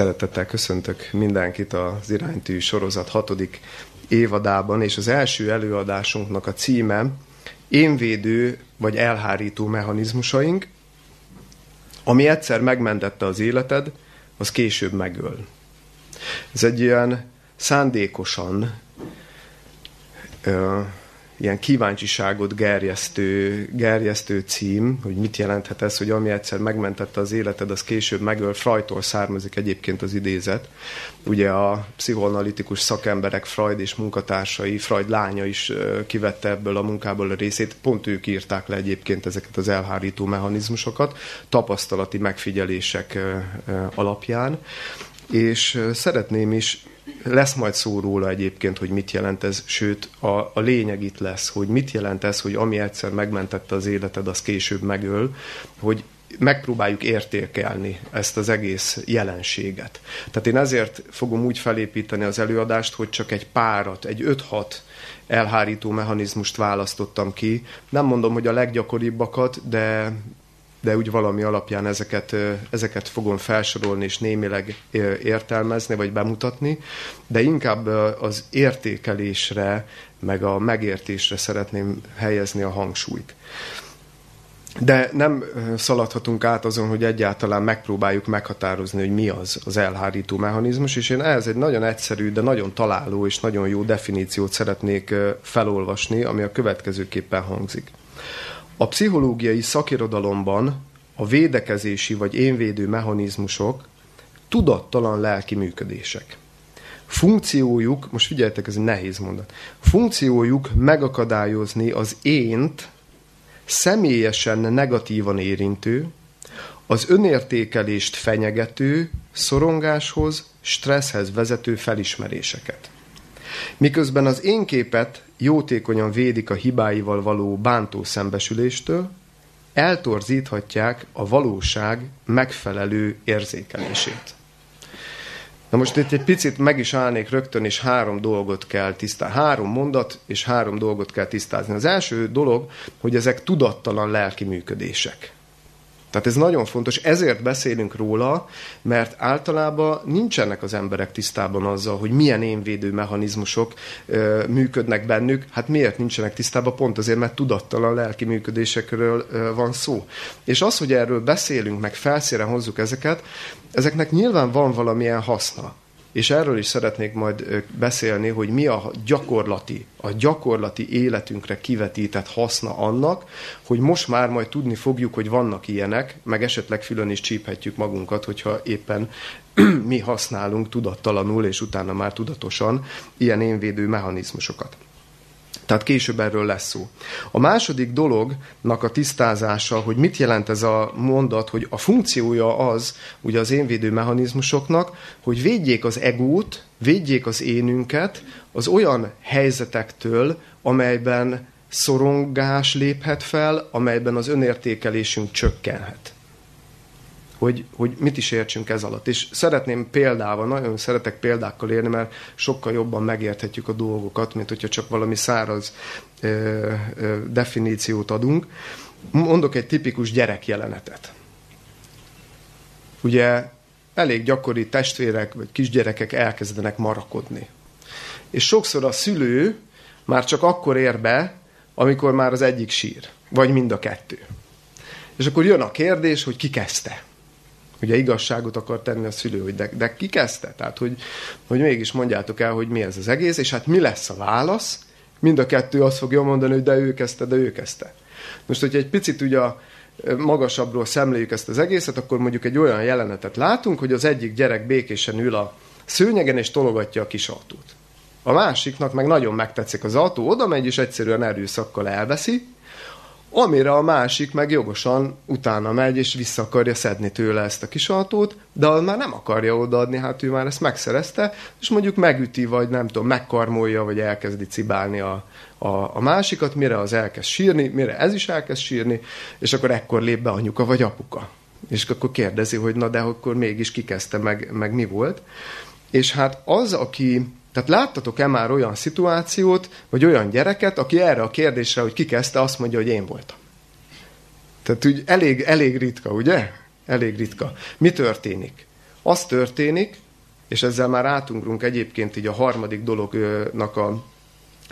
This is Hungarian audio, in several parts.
Szeretettel köszöntök mindenkit az Iránytű sorozat hatodik évadában, és az első előadásunknak a címe Énvédő vagy elhárító mechanizmusaink, ami egyszer megmentette az életed, az később megöl. Ez egy ilyen szándékosan ilyen kíváncsiságot gerjesztő, gerjesztő cím, hogy mit jelenthet ez, hogy ami egyszer megmentette az életed, az később megöl. Freudtól származik egyébként az idézet. Ugye a pszichoanalitikus szakemberek, Freud és munkatársai, Freud lánya is kivette ebből a munkából a részét, pont ők írták le egyébként ezeket az elhárító mechanizmusokat, tapasztalati megfigyelések alapján. És szeretném is lesz majd szó róla egyébként, hogy mit jelent ez, sőt, a, a lényeg itt lesz, hogy mit jelent ez, hogy ami egyszer megmentette az életed, az később megöl, hogy megpróbáljuk értékelni ezt az egész jelenséget. Tehát én ezért fogom úgy felépíteni az előadást, hogy csak egy párat, egy 5-6 elhárító mechanizmust választottam ki. Nem mondom, hogy a leggyakoribbak, de de úgy valami alapján ezeket, ezeket fogom felsorolni és némileg értelmezni, vagy bemutatni, de inkább az értékelésre, meg a megértésre szeretném helyezni a hangsúlyt. De nem szaladhatunk át azon, hogy egyáltalán megpróbáljuk meghatározni, hogy mi az az elhárító mechanizmus, és én ehhez egy nagyon egyszerű, de nagyon találó és nagyon jó definíciót szeretnék felolvasni, ami a következőképpen hangzik. A pszichológiai szakirodalomban a védekezési vagy énvédő mechanizmusok tudattalan lelki működések. Funkciójuk, most figyeljetek, ez egy nehéz mondat, funkciójuk megakadályozni az ént személyesen negatívan érintő, az önértékelést fenyegető, szorongáshoz, stresszhez vezető felismeréseket. Miközben az én képet jótékonyan védik a hibáival való bántó szembesüléstől, eltorzíthatják a valóság megfelelő érzékelését. Na most itt egy picit meg is állnék rögtön, és három dolgot kell tisztázni. Három mondat, és három dolgot kell tisztázni. Az első dolog, hogy ezek tudattalan lelki működések. Tehát ez nagyon fontos, ezért beszélünk róla, mert általában nincsenek az emberek tisztában azzal, hogy milyen énvédő mechanizmusok ö, működnek bennük. Hát miért nincsenek tisztában? Pont azért, mert tudattalan lelki működésekről ö, van szó. És az, hogy erről beszélünk, meg felszíre hozzuk ezeket, ezeknek nyilván van valamilyen haszna. És erről is szeretnék majd beszélni, hogy mi a gyakorlati, a gyakorlati életünkre kivetített haszna annak, hogy most már majd tudni fogjuk, hogy vannak ilyenek, meg esetleg fülön is csíphetjük magunkat, hogyha éppen mi használunk tudattalanul, és utána már tudatosan ilyen énvédő mechanizmusokat. Tehát később erről lesz szó. A második dolognak a tisztázása, hogy mit jelent ez a mondat, hogy a funkciója az, ugye az énvédő mechanizmusoknak, hogy védjék az egót, védjék az énünket az olyan helyzetektől, amelyben szorongás léphet fel, amelyben az önértékelésünk csökkenhet hogy, hogy mit is értsünk ez alatt. És szeretném példával, nagyon szeretek példákkal érni, mert sokkal jobban megérthetjük a dolgokat, mint hogyha csak valami száraz ö, ö, definíciót adunk. Mondok egy tipikus gyerekjelenetet. Ugye elég gyakori testvérek vagy kisgyerekek elkezdenek marakodni. És sokszor a szülő már csak akkor ér be, amikor már az egyik sír, vagy mind a kettő. És akkor jön a kérdés, hogy ki kezdte. Ugye igazságot akar tenni a szülő, hogy de, de ki kezdte? Tehát, hogy, hogy mégis mondjátok el, hogy mi ez az egész, és hát mi lesz a válasz? Mind a kettő azt fogja mondani, hogy de ő kezdte, de ő kezdte. Most, hogyha egy picit ugye a magasabbról szemléljük ezt az egészet, akkor mondjuk egy olyan jelenetet látunk, hogy az egyik gyerek békésen ül a szőnyegen és tologatja a kis autót. A másiknak meg nagyon megtetszik az autó, oda megy és egyszerűen erőszakkal elveszi, Amire a másik meg jogosan utána megy, és vissza akarja szedni tőle ezt a kis autót, de az már nem akarja odaadni, hát ő már ezt megszerezte, és mondjuk megüti, vagy nem tudom, megkarmolja, vagy elkezdi cibálni a, a, a másikat, mire az elkezd sírni, mire ez is elkezd sírni, és akkor ekkor lép be anyuka vagy apuka. És akkor kérdezi, hogy na de akkor mégis kikezdte meg, meg mi volt. És hát az, aki tehát láttatok-e már olyan szituációt, vagy olyan gyereket, aki erre a kérdésre, hogy ki kezdte, azt mondja, hogy én voltam. Tehát úgy elég, elég ritka, ugye? Elég ritka. Mi történik? Az történik, és ezzel már átungrunk egyébként így a harmadik dolognak a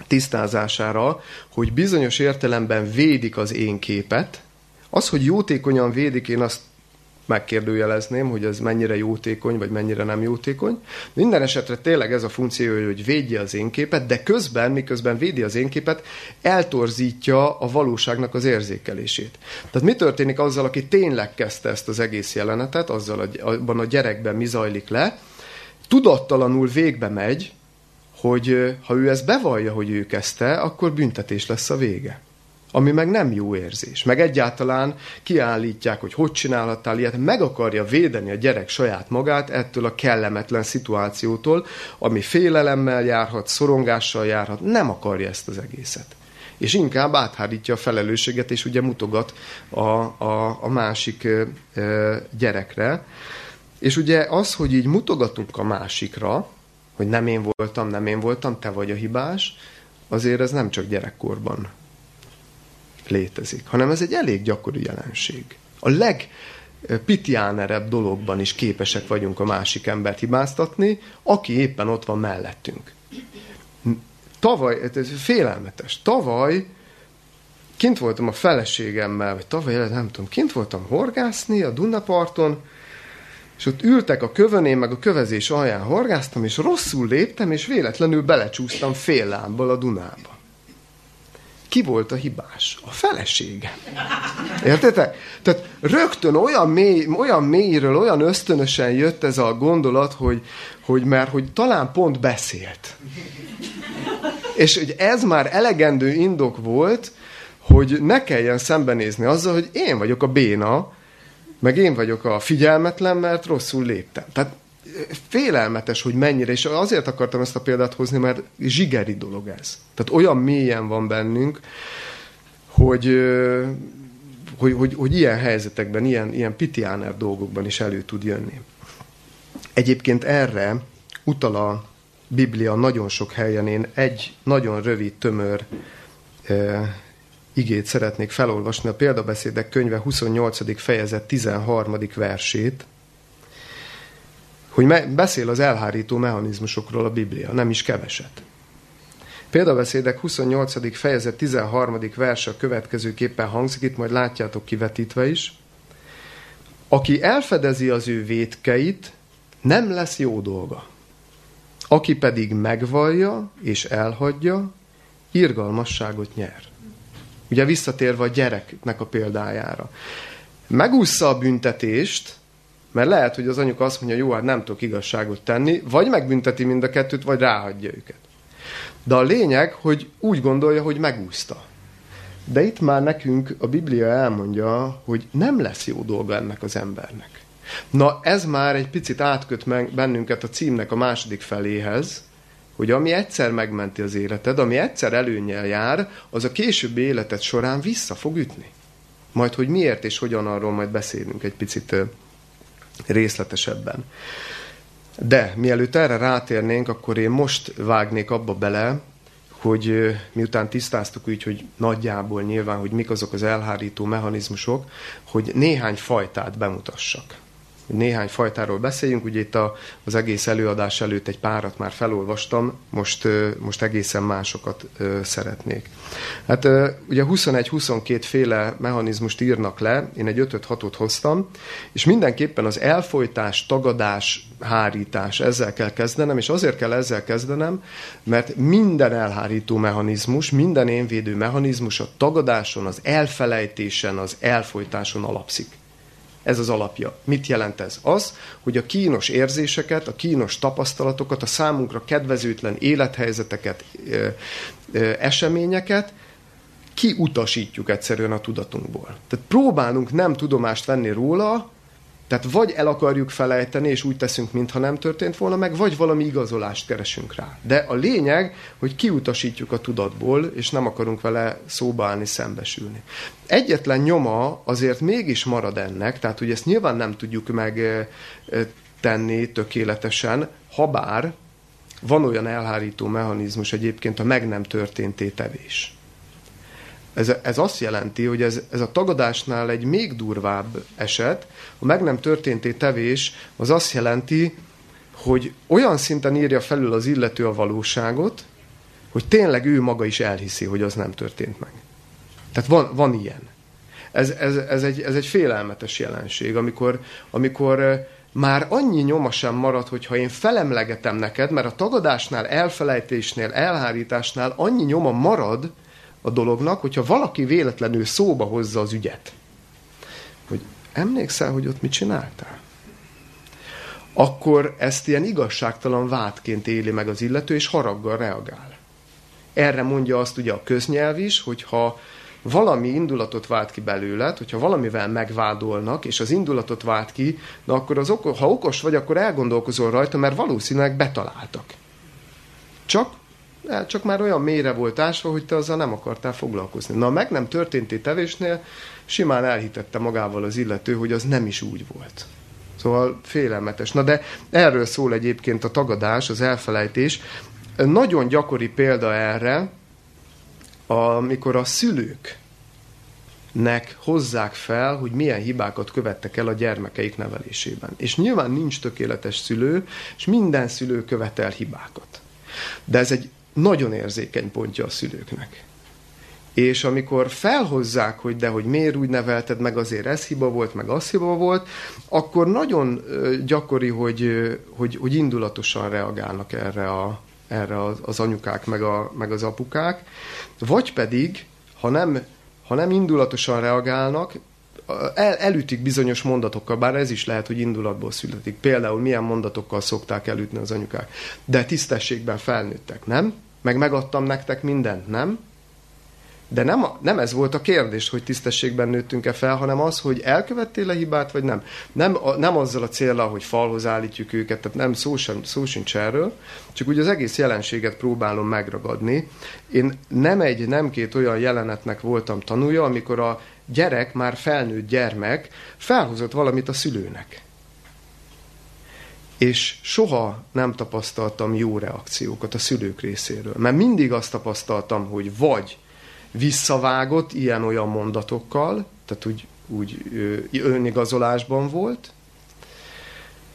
tisztázására, hogy bizonyos értelemben védik az én képet. Az, hogy jótékonyan védik, én azt megkérdőjelezném, hogy ez mennyire jótékony, vagy mennyire nem jótékony. Minden esetre tényleg ez a funkció, hogy védje az én képet, de közben, miközben védi az én képet, eltorzítja a valóságnak az érzékelését. Tehát mi történik azzal, aki tényleg kezdte ezt az egész jelenetet, azzal a, abban a gyerekben mi zajlik le, tudattalanul végbe megy, hogy ha ő ezt bevallja, hogy ő kezdte, akkor büntetés lesz a vége. Ami meg nem jó érzés. Meg egyáltalán kiállítják, hogy hogy csinálhattál ilyet, meg akarja védeni a gyerek saját magát ettől a kellemetlen szituációtól, ami félelemmel járhat, szorongással járhat, nem akarja ezt az egészet. És inkább áthárítja a felelősséget, és ugye mutogat a, a, a másik ö, gyerekre. És ugye az, hogy így mutogatunk a másikra, hogy nem én voltam, nem én voltam, te vagy a hibás, azért ez nem csak gyerekkorban létezik, hanem ez egy elég gyakori jelenség. A legpitiánerebb dologban is képesek vagyunk a másik embert hibáztatni, aki éppen ott van mellettünk. Tavaly, ez félelmetes, tavaly kint voltam a feleségemmel, vagy tavaly, nem tudom, kint voltam horgászni a Dunaparton, és ott ültek a kövön, én meg a kövezés alján horgáztam, és rosszul léptem, és véletlenül belecsúsztam fél lábbal a Dunába. Ki volt a hibás? A felesége. Értitek? Tehát rögtön olyan, mély, olyan mélyről, olyan ösztönösen jött ez a gondolat, hogy, hogy mert hogy talán pont beszélt. És hogy ez már elegendő indok volt, hogy ne kelljen szembenézni azzal, hogy én vagyok a béna, meg én vagyok a figyelmetlen, mert rosszul léptem. Tehát félelmetes, hogy mennyire, és azért akartam ezt a példát hozni, mert zsigeri dolog ez. Tehát olyan mélyen van bennünk, hogy, hogy, hogy, hogy ilyen helyzetekben, ilyen, ilyen pitiáner dolgokban is elő tud jönni. Egyébként erre utal a Biblia nagyon sok helyen. Én egy nagyon rövid, tömör igét szeretnék felolvasni, a példabeszédek könyve 28. fejezet 13. versét, hogy me- beszél az elhárító mechanizmusokról a Biblia, nem is keveset. Példabeszédek 28. fejezet 13. verse következőképpen hangzik, itt majd látjátok kivetítve is. Aki elfedezi az ő vétkeit, nem lesz jó dolga. Aki pedig megvallja és elhagyja, irgalmasságot nyer. Ugye visszatérve a gyereknek a példájára. Megúszza a büntetést, mert lehet, hogy az anyuka azt mondja, jó, hát nem tudok igazságot tenni, vagy megbünteti mind a kettőt, vagy ráhagyja őket. De a lényeg, hogy úgy gondolja, hogy megúszta. De itt már nekünk a Biblia elmondja, hogy nem lesz jó dolga ennek az embernek. Na, ez már egy picit átköt bennünket a címnek a második feléhez, hogy ami egyszer megmenti az életed, ami egyszer előnyel jár, az a későbbi életed során vissza fog ütni. Majd, hogy miért és hogyan, arról majd beszélünk egy picit részletesebben. De mielőtt erre rátérnénk, akkor én most vágnék abba bele, hogy miután tisztáztuk úgy, hogy nagyjából nyilván, hogy mik azok az elhárító mechanizmusok, hogy néhány fajtát bemutassak néhány fajtáról beszéljünk. Ugye itt a, az egész előadás előtt egy párat már felolvastam, most, most egészen másokat szeretnék. Hát ugye 21-22 féle mechanizmust írnak le, én egy 5-6-ot hoztam, és mindenképpen az elfolytás, tagadás, hárítás, ezzel kell kezdenem, és azért kell ezzel kezdenem, mert minden elhárító mechanizmus, minden énvédő mechanizmus a tagadáson, az elfelejtésen, az elfolytáson alapszik. Ez az alapja. Mit jelent ez? Az, hogy a kínos érzéseket, a kínos tapasztalatokat, a számunkra kedvezőtlen élethelyzeteket, eseményeket kiutasítjuk egyszerűen a tudatunkból. Tehát próbálunk nem tudomást venni róla, tehát vagy el akarjuk felejteni, és úgy teszünk, mintha nem történt volna meg, vagy valami igazolást keresünk rá. De a lényeg, hogy kiutasítjuk a tudatból, és nem akarunk vele szóba állni, szembesülni. Egyetlen nyoma azért mégis marad ennek, tehát hogy ezt nyilván nem tudjuk megtenni tökéletesen, ha bár van olyan elhárító mechanizmus egyébként a meg nem történté tevés. Ez, ez azt jelenti, hogy ez, ez a tagadásnál egy még durvább eset, a meg nem történté tevés, az azt jelenti, hogy olyan szinten írja felül az illető a valóságot, hogy tényleg ő maga is elhiszi, hogy az nem történt meg. Tehát van, van ilyen. Ez, ez, ez, egy, ez egy félelmetes jelenség, amikor, amikor már annyi nyoma sem marad, hogyha én felemlegetem neked, mert a tagadásnál, elfelejtésnél, elhárításnál annyi nyoma marad a dolognak, hogyha valaki véletlenül szóba hozza az ügyet. Hogy emlékszel, hogy ott mit csináltál? Akkor ezt ilyen igazságtalan vádként éli meg az illető, és haraggal reagál. Erre mondja azt ugye a köznyelv is, hogyha valami indulatot vált ki belőled, hogyha valamivel megvádolnak, és az indulatot vált ki, na akkor az ha okos vagy, akkor elgondolkozol rajta, mert valószínűleg betaláltak. Csak, csak már olyan mélyre volt ásva, hogy te azzal nem akartál foglalkozni. Na, meg nem történti tevésnél, simán elhitette magával az illető, hogy az nem is úgy volt. Szóval félelmetes. Na de erről szól egyébként a tagadás, az elfelejtés. Nagyon gyakori példa erre, amikor a szülők nek hozzák fel, hogy milyen hibákat követtek el a gyermekeik nevelésében. És nyilván nincs tökéletes szülő, és minden szülő követel hibákat. De ez egy nagyon érzékeny pontja a szülőknek. És amikor felhozzák, hogy de hogy miért úgy nevelted, meg azért ez hiba volt, meg az hiba volt, akkor nagyon gyakori, hogy, hogy, hogy indulatosan reagálnak erre, a, erre az anyukák, meg, a, meg az apukák. Vagy pedig, ha nem, ha nem indulatosan reagálnak, el, elütik bizonyos mondatokkal, bár ez is lehet, hogy indulatból születik. Például milyen mondatokkal szokták elütni az anyukák. De tisztességben felnőttek, nem? Meg megadtam nektek mindent, nem? De nem, nem ez volt a kérdés, hogy tisztességben nőttünk-e fel, hanem az, hogy elkövettél-e hibát, vagy nem. Nem, nem azzal a célra, hogy falhoz állítjuk őket, tehát nem szó, sem, szó sincs erről, csak úgy az egész jelenséget próbálom megragadni. Én nem egy, nem két olyan jelenetnek voltam tanulja, amikor a gyerek, már felnőtt gyermek felhozott valamit a szülőnek. És soha nem tapasztaltam jó reakciókat a szülők részéről. Mert mindig azt tapasztaltam, hogy vagy visszavágott ilyen-olyan mondatokkal, tehát úgy, úgy önigazolásban volt,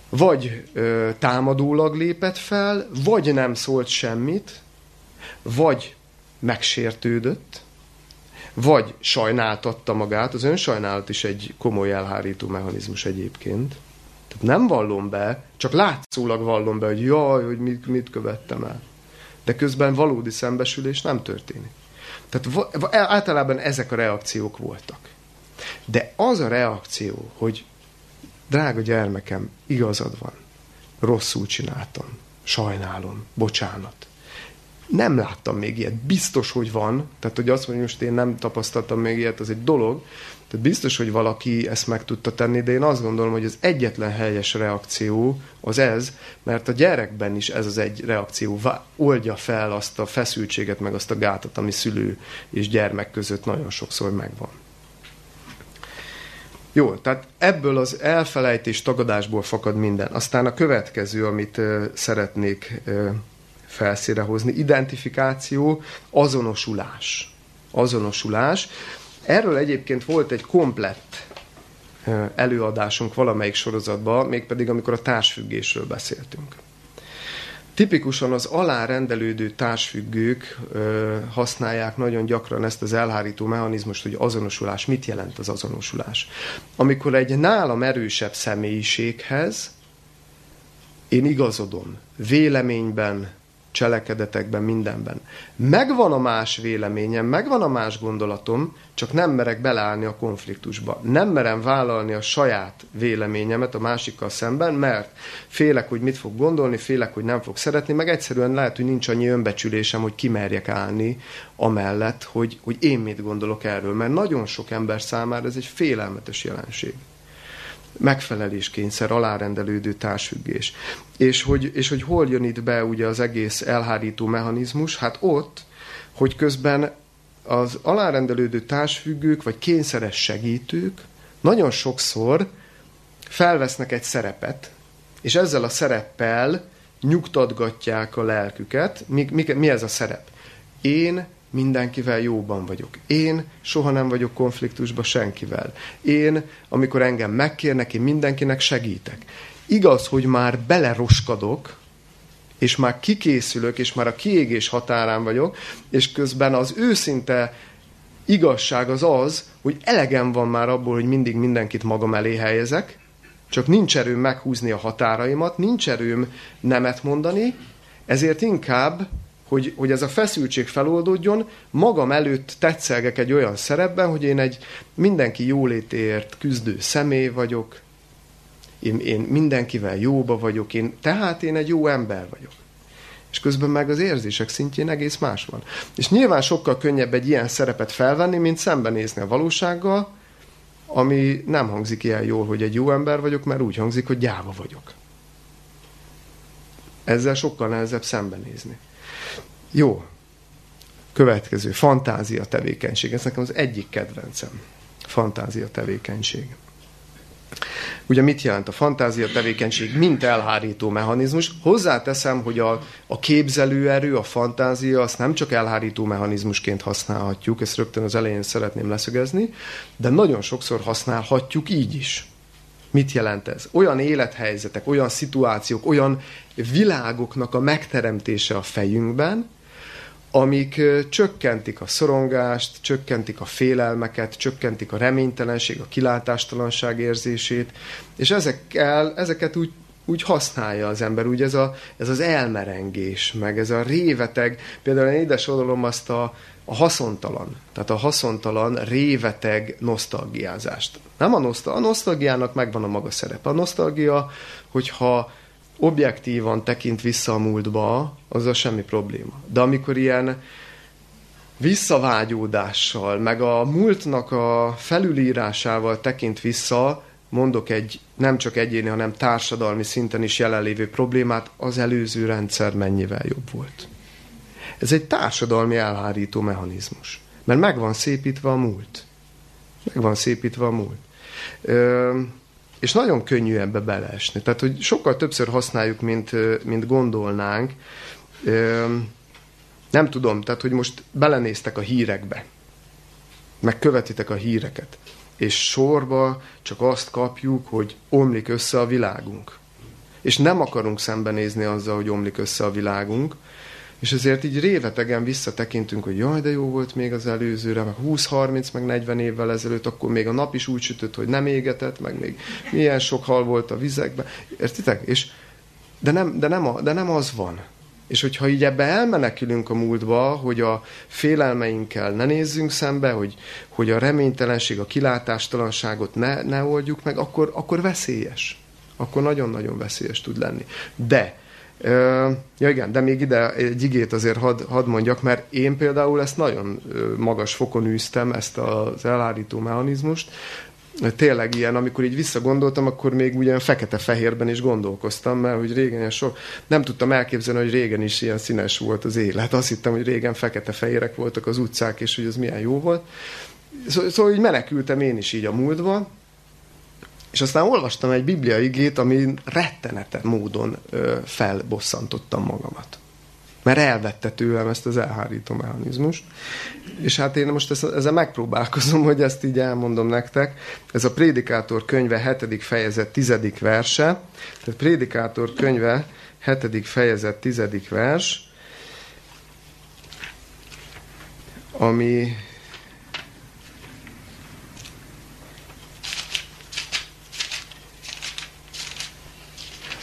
vagy ö, támadólag lépett fel, vagy nem szólt semmit, vagy megsértődött, vagy sajnáltatta magát. Az önsajnálat is egy komoly elhárító mechanizmus egyébként. Tehát nem vallom be, csak látszólag vallom be, hogy jaj, hogy mit, mit követtem el. De közben valódi szembesülés nem történik. Tehát általában ezek a reakciók voltak. De az a reakció, hogy drága gyermekem, igazad van, rosszul csináltam, sajnálom, bocsánat. Nem láttam még ilyet. Biztos, hogy van. Tehát, hogy azt mondja, most én nem tapasztaltam még ilyet, az egy dolog. Tehát biztos, hogy valaki ezt meg tudta tenni, de én azt gondolom, hogy az egyetlen helyes reakció az ez, mert a gyerekben is ez az egy reakció oldja fel azt a feszültséget, meg azt a gátat, ami szülő és gyermek között nagyon sokszor megvan. Jó, tehát ebből az elfelejtés tagadásból fakad minden. Aztán a következő, amit uh, szeretnék uh, felszíre hozni, identifikáció, azonosulás. Azonosulás. Erről egyébként volt egy komplett előadásunk valamelyik sorozatban, mégpedig amikor a társfüggésről beszéltünk. Tipikusan az alárendelődő társfüggők ö, használják nagyon gyakran ezt az elhárító mechanizmust, hogy azonosulás. Mit jelent az azonosulás? Amikor egy nálam erősebb személyiséghez én igazodom véleményben, cselekedetekben, mindenben. Megvan a más véleményem, megvan a más gondolatom, csak nem merek beleállni a konfliktusba. Nem merem vállalni a saját véleményemet a másikkal szemben, mert félek, hogy mit fog gondolni, félek, hogy nem fog szeretni, meg egyszerűen lehet, hogy nincs annyi önbecsülésem, hogy kimerjek állni amellett, hogy, hogy én mit gondolok erről. Mert nagyon sok ember számára ez egy félelmetes jelenség megfeleléskényszer, alárendelődő társfüggés. És hogy, és hogy hol jön itt be ugye az egész elhárító mechanizmus? Hát ott, hogy közben az alárendelődő társfüggők, vagy kényszeres segítők nagyon sokszor felvesznek egy szerepet, és ezzel a szereppel nyugtatgatják a lelküket. Mi, mi, mi ez a szerep? Én mindenkivel jóban vagyok. Én soha nem vagyok konfliktusban senkivel. Én, amikor engem megkérnek, én mindenkinek segítek. Igaz, hogy már beleroskadok, és már kikészülök, és már a kiégés határán vagyok, és közben az őszinte igazság az az, hogy elegem van már abból, hogy mindig mindenkit magam elé helyezek, csak nincs erőm meghúzni a határaimat, nincs erőm nemet mondani, ezért inkább, hogy, hogy ez a feszültség feloldódjon, magam előtt tetszelgek egy olyan szerepben, hogy én egy mindenki jólétért küzdő személy vagyok, én, én mindenkivel jóba vagyok, én, tehát én egy jó ember vagyok. És közben meg az érzések szintjén egész más van. És nyilván sokkal könnyebb egy ilyen szerepet felvenni, mint szembenézni a valósággal, ami nem hangzik ilyen jól, hogy egy jó ember vagyok, mert úgy hangzik, hogy gyáva vagyok. Ezzel sokkal nehezebb szembenézni. Jó. Következő. Fantázia tevékenység. Ez nekem az egyik kedvencem. Fantázia tevékenység. Ugye mit jelent a fantázia tevékenység, mint elhárító mechanizmus? Hozzáteszem, hogy a, a képzelőerő, a fantázia, azt nem csak elhárító mechanizmusként használhatjuk, ezt rögtön az elején szeretném leszögezni, de nagyon sokszor használhatjuk így is. Mit jelent ez? Olyan élethelyzetek, olyan szituációk, olyan világoknak a megteremtése a fejünkben, amik csökkentik a szorongást, csökkentik a félelmeket, csökkentik a reménytelenség, a kilátástalanság érzését, és ezekkel, ezeket úgy, úgy használja az ember, úgy ez, a, ez az elmerengés, meg ez a réveteg, például én ide sorolom azt a, a haszontalan, tehát a haszontalan, réveteg nosztalgiázást. Nem a, nosztal, a nosztalgiának megvan a maga szerepe. A nosztalgia, hogyha objektívan tekint vissza a múltba, az a semmi probléma. De amikor ilyen visszavágyódással, meg a múltnak a felülírásával tekint vissza, mondok egy nem csak egyéni, hanem társadalmi szinten is jelenlévő problémát, az előző rendszer mennyivel jobb volt. Ez egy társadalmi elhárító mechanizmus. Mert meg van szépítve a múlt. Meg van szépítve a múlt. Ö- és nagyon könnyű ebbe beleesni. Tehát, hogy sokkal többször használjuk, mint, mint gondolnánk. Nem tudom, tehát, hogy most belenéztek a hírekbe, meg követitek a híreket, és sorba csak azt kapjuk, hogy omlik össze a világunk. És nem akarunk szembenézni azzal, hogy omlik össze a világunk, és ezért így révetegen visszatekintünk, hogy jaj, de jó volt még az előzőre, meg 20-30, meg 40 évvel ezelőtt, akkor még a nap is úgy sütött, hogy nem égetett, meg még milyen sok hal volt a vizekben. Értitek? És, de, nem, de, nem, a, de nem az van. És hogyha így ebbe elmenekülünk a múltba, hogy a félelmeinkkel ne nézzünk szembe, hogy, hogy a reménytelenség, a kilátástalanságot ne, ne oldjuk meg, akkor, akkor veszélyes. Akkor nagyon-nagyon veszélyes tud lenni. De Ja igen, de még ide egy igét azért hadd had mondjak, mert én például ezt nagyon magas fokon űztem, ezt az elárító mechanizmust. Tényleg ilyen, amikor így visszagondoltam, akkor még ugyan fekete-fehérben is gondolkoztam, mert hogy régen sok, nem tudtam elképzelni, hogy régen is ilyen színes volt az élet. Azt hittem, hogy régen fekete-fehérek voltak az utcák, és hogy ez milyen jó volt. Szóval, szóval így menekültem én is így a múltba, és aztán olvastam egy bibliai igét, ami rettenete módon ö, felbosszantottam magamat. Mert elvette tőlem ezt az elhárító mechanizmust. És hát én most ezt, ezzel megpróbálkozom, hogy ezt így elmondom nektek. Ez a Prédikátor könyve 7. fejezet 10. verse. Tehát Prédikátor könyve 7. fejezet 10. vers, ami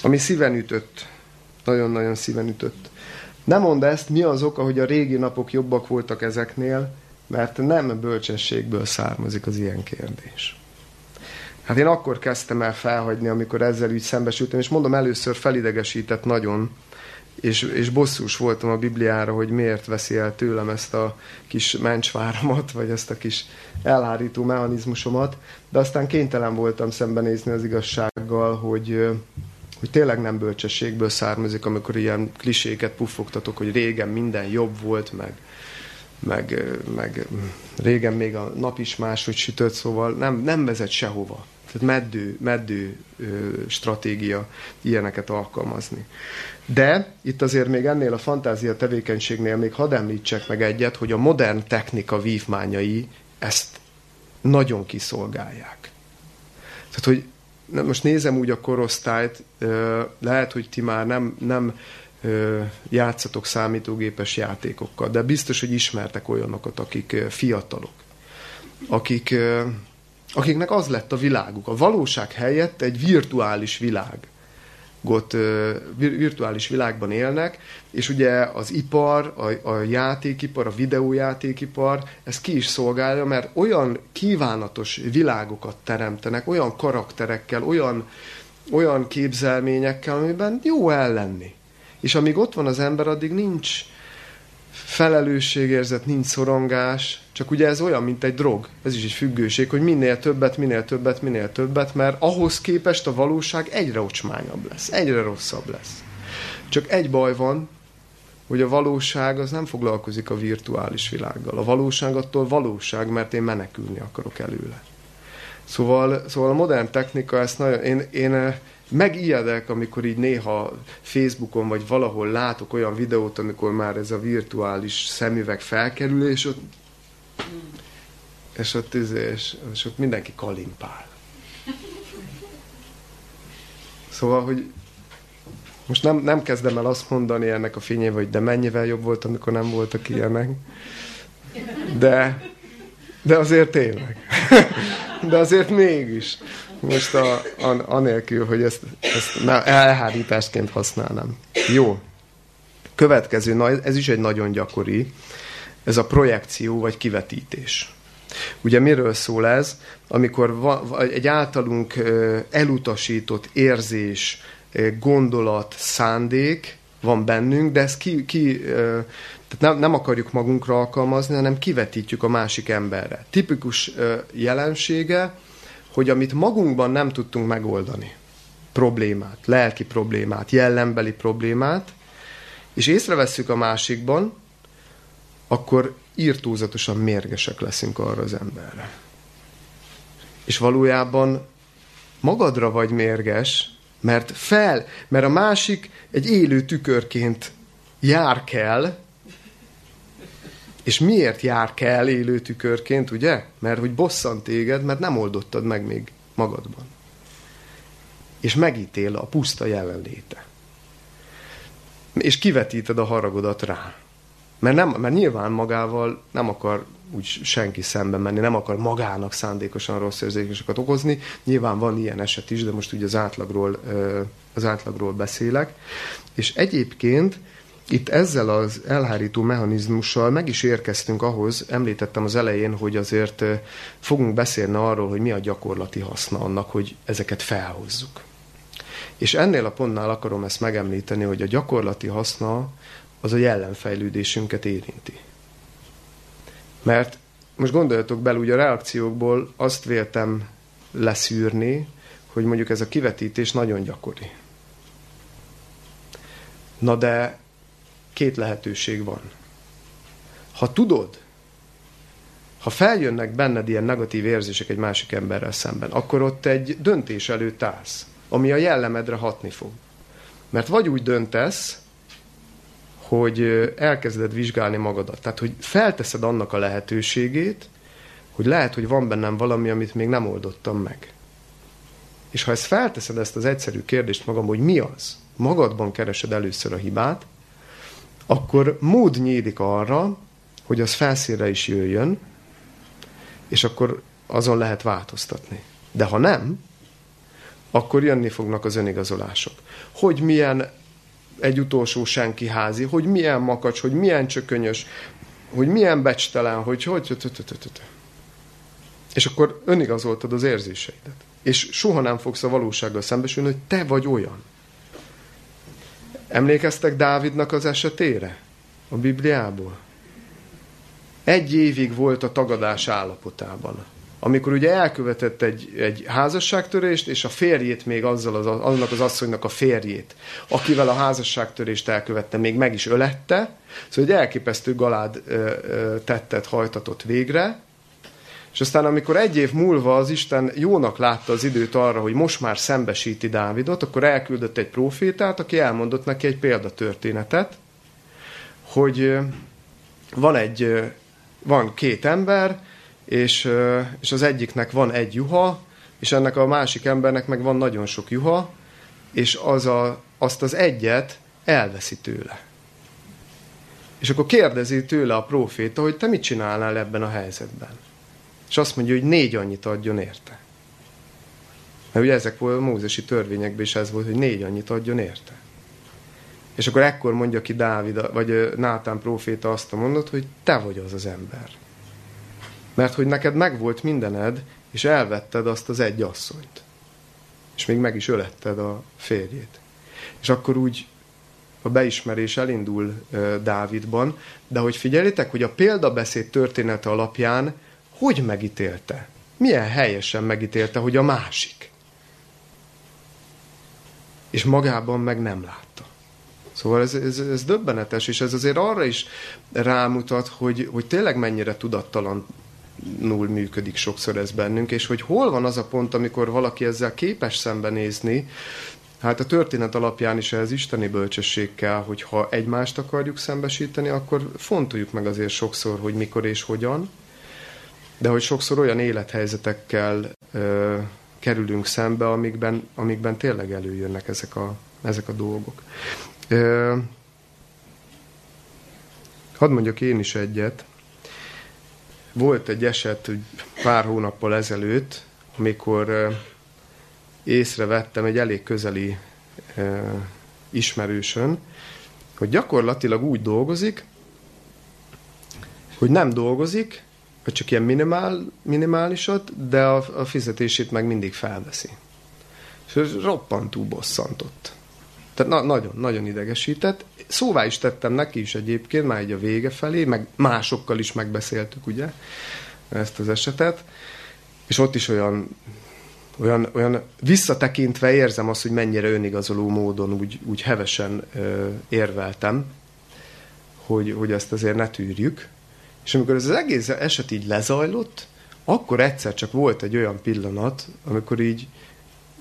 ami szíven ütött. Nagyon-nagyon szíven ütött. Nem mondd ezt, mi az oka, hogy a régi napok jobbak voltak ezeknél, mert nem bölcsességből származik az ilyen kérdés. Hát én akkor kezdtem el felhagyni, amikor ezzel úgy szembesültem, és mondom, először felidegesített nagyon, és, és bosszús voltam a Bibliára, hogy miért veszi el tőlem ezt a kis mencsváramat, vagy ezt a kis elhárító mechanizmusomat, de aztán kénytelen voltam szembenézni az igazsággal, hogy, hogy tényleg nem bölcsességből származik, amikor ilyen kliséket puffogtatok, hogy régen minden jobb volt, meg, meg, meg régen még a nap is máshogy sütött, szóval nem, nem vezet sehova. Tehát meddő, meddő stratégia ilyeneket alkalmazni. De itt azért még ennél a fantázia tevékenységnél még hadd említsek meg egyet, hogy a modern technika vívmányai ezt nagyon kiszolgálják. Tehát, hogy most nézem úgy a korosztályt, lehet, hogy ti már nem, nem játszatok számítógépes játékokkal, de biztos, hogy ismertek olyanokat, akik fiatalok, akik, akiknek az lett a világuk. A valóság helyett egy virtuális világ got, virtuális világban élnek, és ugye az ipar, a, a játékipar, a videójátékipar ez ki is szolgálja, mert olyan kívánatos világokat teremtenek, olyan karakterekkel, olyan, olyan képzelményekkel, amiben jó ellenni. És amíg ott van az ember, addig nincs felelősségérzet, nincs szorongás, csak ugye ez olyan, mint egy drog, ez is egy függőség, hogy minél többet, minél többet, minél többet, mert ahhoz képest a valóság egyre ocsmányabb lesz, egyre rosszabb lesz. Csak egy baj van, hogy a valóság az nem foglalkozik a virtuális világgal. A valóság attól valóság, mert én menekülni akarok előle. Szóval, szóval a modern technika ezt nagyon... Én, én megijedek, amikor így néha Facebookon vagy valahol látok olyan videót, amikor már ez a virtuális szemüveg felkerül, és ott és ott, izé, és, és ott mindenki kalimpál. Szóval, hogy most nem, nem kezdem el azt mondani ennek a fényével, hogy de mennyivel jobb volt, amikor nem voltak ilyenek. De, de azért tényleg. De azért mégis. Most a, a, anélkül, hogy ezt, ezt elhárításként használnám. Jó. Következő, na ez is egy nagyon gyakori, ez a projekció vagy kivetítés. Ugye miről szól ez? Amikor va, egy általunk elutasított érzés, gondolat, szándék van bennünk, de ezt ki, ki tehát nem, nem akarjuk magunkra alkalmazni, hanem kivetítjük a másik emberre. Tipikus jelensége, hogy amit magunkban nem tudtunk megoldani, problémát, lelki problémát, jellembeli problémát, és észrevesszük a másikban, akkor írtózatosan mérgesek leszünk arra az emberre. És valójában magadra vagy mérges, mert fel, mert a másik egy élő tükörként jár kell, és miért jár kell élő tükörként, ugye? Mert hogy bosszant téged, mert nem oldottad meg még magadban. És megítél a puszta jelenléte. És kivetíted a haragodat rá. Mert, nem, mert nyilván magával nem akar úgy senki szembe menni, nem akar magának szándékosan rossz érzéseket okozni. Nyilván van ilyen eset is, de most ugye az átlagról, az átlagról beszélek. És egyébként itt ezzel az elhárító mechanizmussal meg is érkeztünk ahhoz, említettem az elején, hogy azért fogunk beszélni arról, hogy mi a gyakorlati haszna annak, hogy ezeket felhozzuk. És ennél a pontnál akarom ezt megemlíteni, hogy a gyakorlati haszna az a jellemfejlődésünket érinti. Mert most gondoljatok bele, ugye a reakciókból azt véltem leszűrni, hogy mondjuk ez a kivetítés nagyon gyakori. Na de két lehetőség van. Ha tudod, ha feljönnek benned ilyen negatív érzések egy másik emberrel szemben, akkor ott egy döntés előtt állsz, ami a jellemedre hatni fog. Mert vagy úgy döntesz, hogy elkezded vizsgálni magadat. Tehát, hogy felteszed annak a lehetőségét, hogy lehet, hogy van bennem valami, amit még nem oldottam meg. És ha ezt felteszed ezt az egyszerű kérdést magam, hogy mi az, magadban keresed először a hibát, akkor mód nyílik arra, hogy az felszínre is jöjjön, és akkor azon lehet változtatni. De ha nem, akkor jönni fognak az önigazolások. Hogy milyen egy utolsó senki házi, hogy milyen makacs, hogy milyen csökönyös, hogy milyen becstelen, hogy hogy... És akkor önigazoltad az érzéseidet. És soha nem fogsz a valósággal szembesülni, hogy te vagy olyan. Emlékeztek Dávidnak az esetére? A Bibliából? Egy évig volt a tagadás állapotában. Amikor ugye elkövetett egy, egy házasságtörést, és a férjét még azzal az, annak az asszonynak a férjét, akivel a házasságtörést elkövette, még meg is ölette, szóval egy elképesztő galád ö, ö, tettet hajtatott végre, És aztán, amikor egy év múlva az Isten jónak látta az időt arra, hogy most már szembesíti Dávidot, akkor elküldött egy profétát, aki elmondott neki egy példatörténetet, hogy van egy, van két ember, és, és az egyiknek van egy juha, és ennek a másik embernek meg van nagyon sok juha, és az a, azt az egyet elveszi tőle. És akkor kérdezi tőle a proféta, hogy te mit csinálnál ebben a helyzetben. És azt mondja, hogy négy annyit adjon érte. Mert ugye ezek volt a mózesi törvényekben is ez volt, hogy négy annyit adjon érte. És akkor ekkor mondja ki Dávid, vagy Nátán proféta azt a mondat, hogy te vagy az az ember. Mert hogy neked megvolt mindened, és elvetted azt az egy asszonyt. És még meg is öletted a férjét. És akkor úgy a beismerés elindul Dávidban, de hogy figyelitek, hogy a példabeszéd története alapján hogy megítélte? Milyen helyesen megítélte, hogy a másik? És magában meg nem látta. Szóval ez, ez, ez döbbenetes, és ez azért arra is rámutat, hogy, hogy tényleg mennyire tudattalanul működik sokszor ez bennünk, és hogy hol van az a pont, amikor valaki ezzel képes szembenézni, Hát a történet alapján is ez isteni bölcsesség kell, hogy ha egymást akarjuk szembesíteni, akkor fontoljuk meg azért sokszor, hogy mikor és hogyan, de hogy sokszor olyan élethelyzetekkel ö, kerülünk szembe, amikben, amikben tényleg előjönnek ezek a, ezek a dolgok. Ö, hadd mondjak én is egyet. Volt egy eset pár hónappal ezelőtt, amikor észrevettem egy elég közeli e, ismerősön, hogy gyakorlatilag úgy dolgozik, hogy nem dolgozik, vagy csak ilyen minimál, minimálisat, de a, a fizetését meg mindig felveszi. És ez roppantú bosszantott. Tehát na, nagyon, nagyon idegesített. Szóvá is tettem neki is egyébként, már egy a vége felé, meg másokkal is megbeszéltük, ugye, ezt az esetet. És ott is olyan olyan, olyan visszatekintve érzem azt, hogy mennyire önigazoló módon úgy, úgy hevesen ö, érveltem, hogy, hogy ezt azért ne tűrjük. És amikor ez az egész eset így lezajlott, akkor egyszer csak volt egy olyan pillanat, amikor így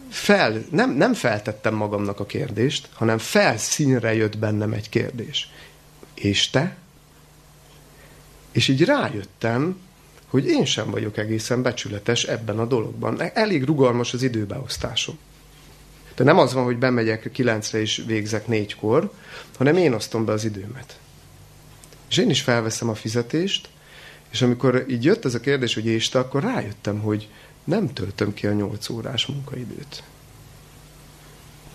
fel, nem, nem feltettem magamnak a kérdést, hanem felszínre jött bennem egy kérdés. És te? És így rájöttem, hogy én sem vagyok egészen becsületes ebben a dologban. Elég rugalmas az időbeosztásom. De nem az van, hogy bemegyek kilencre és végzek négykor, hanem én osztom be az időmet. És én is felveszem a fizetést, és amikor így jött ez a kérdés, hogy és te, akkor rájöttem, hogy nem töltöm ki a nyolc órás munkaidőt.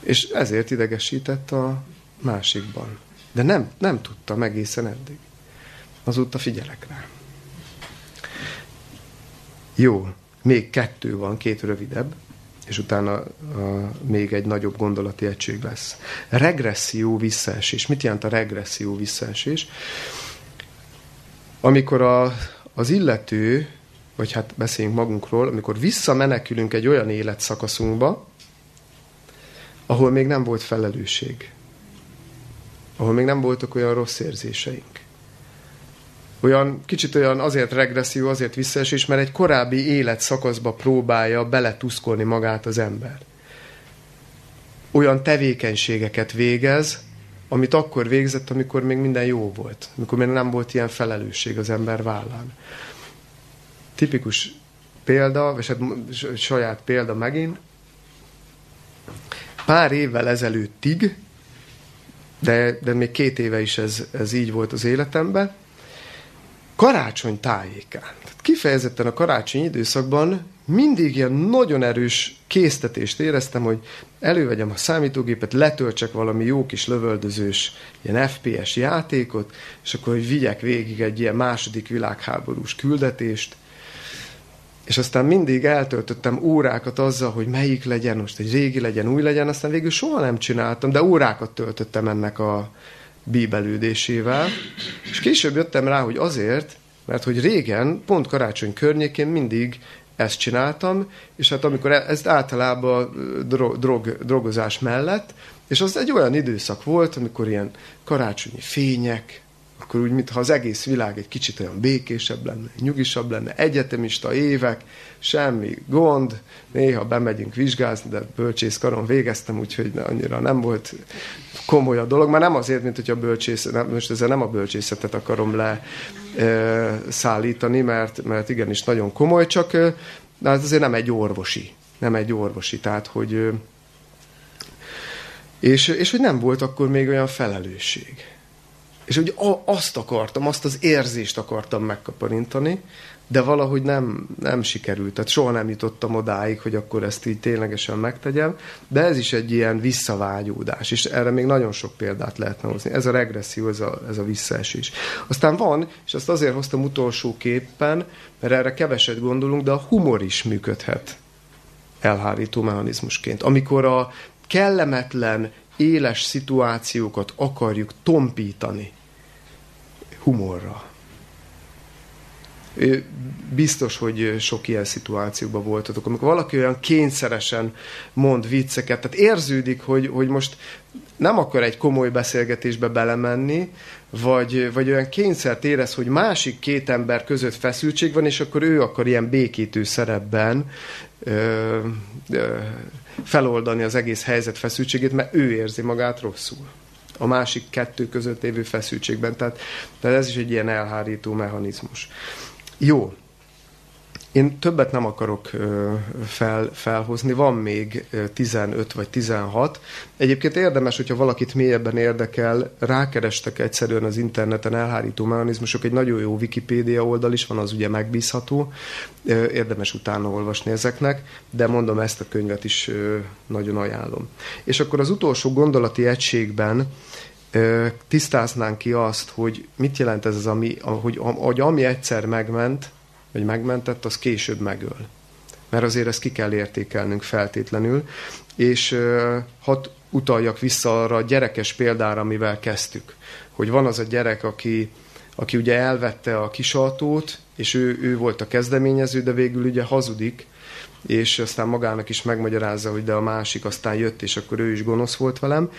És ezért idegesített a másikban. De nem, nem tudtam egészen eddig. Azóta figyelek rá. Jó, még kettő van, két rövidebb, és utána a, még egy nagyobb gondolati egység lesz. Regresszió visszaesés. Mit jelent a regresszió visszaesés? Amikor a, az illető, vagy hát beszéljünk magunkról, amikor visszamenekülünk egy olyan életszakaszunkba, ahol még nem volt felelősség, ahol még nem voltak olyan rossz érzéseink, olyan kicsit olyan azért regresszió, azért visszaesés, mert egy korábbi életszakaszba próbálja beletuszkolni magát az ember. Olyan tevékenységeket végez, amit akkor végzett, amikor még minden jó volt, amikor még nem volt ilyen felelősség az ember vállán. Tipikus példa, vagy hát saját példa megint, pár évvel ezelőttig, de, de még két éve is ez, ez így volt az életemben, karácsony tájékán, tehát kifejezetten a karácsony időszakban mindig ilyen nagyon erős késztetést éreztem, hogy elővegyem a számítógépet, letöltsek valami jó kis lövöldözős ilyen FPS játékot, és akkor hogy vigyek végig egy ilyen második világháborús küldetést, és aztán mindig eltöltöttem órákat azzal, hogy melyik legyen, most egy régi legyen, új legyen, aztán végül soha nem csináltam, de órákat töltöttem ennek a, bíbelődésével, és később jöttem rá, hogy azért, mert hogy régen, pont karácsony környékén mindig ezt csináltam, és hát amikor e- ezt általában drog, drog, drogozás mellett, és az egy olyan időszak volt, amikor ilyen karácsonyi fények, akkor úgy, mintha az egész világ egy kicsit olyan békésebb lenne, nyugisabb lenne, egyetemista évek, semmi gond, néha bemegyünk vizsgázni, de bölcsészkaron végeztem, úgyhogy annyira nem volt komoly a dolog, már nem azért, mint hogy a bölcsész, nem, most ezzel nem a bölcsészetet akarom le e, szállítani, mert, mert igenis nagyon komoly, csak de ez azért nem egy orvosi, nem egy orvosi, tehát hogy és, és hogy nem volt akkor még olyan felelősség. És hogy azt akartam, azt az érzést akartam megkaparintani, de valahogy nem, nem sikerült. Tehát soha nem jutottam odáig, hogy akkor ezt így ténylegesen megtegyem, de ez is egy ilyen visszavágyódás, és erre még nagyon sok példát lehetne hozni. Ez a regresszió, ez a, ez a visszaesés. Aztán van, és ezt azért hoztam utolsó képpen, mert erre keveset gondolunk, de a humor is működhet elhárító mechanizmusként. Amikor a kellemetlen, éles szituációkat akarjuk tompítani humorra. Biztos, hogy sok ilyen szituációban voltatok, amikor valaki olyan kényszeresen mond vicceket, tehát érződik, hogy, hogy most nem akar egy komoly beszélgetésbe belemenni, vagy, vagy olyan kényszert érez, hogy másik két ember között feszültség van, és akkor ő akar ilyen békítő szerepben ö, ö, feloldani az egész helyzet feszültségét, mert ő érzi magát rosszul. A másik kettő között lévő feszültségben. Tehát, tehát ez is egy ilyen elhárító mechanizmus. Jó, én többet nem akarok fel, felhozni, van még 15 vagy 16. Egyébként érdemes, hogyha valakit mélyebben érdekel, rákerestek egyszerűen az interneten elhárító mechanizmusok, egy nagyon jó Wikipédia oldal is van, az ugye megbízható, érdemes utána olvasni ezeknek, de mondom, ezt a könyvet is nagyon ajánlom. És akkor az utolsó gondolati egységben tisztáznánk ki azt, hogy mit jelent ez az, ami, hogy, hogy ami egyszer megment, vagy megmentett, az később megöl. Mert azért ezt ki kell értékelnünk feltétlenül, és hat utaljak vissza arra a gyerekes példára, amivel kezdtük. Hogy van az a gyerek, aki, aki ugye elvette a kisajtót, és ő, ő volt a kezdeményező, de végül ugye hazudik, és aztán magának is megmagyarázza, hogy de a másik aztán jött, és akkor ő is gonosz volt velem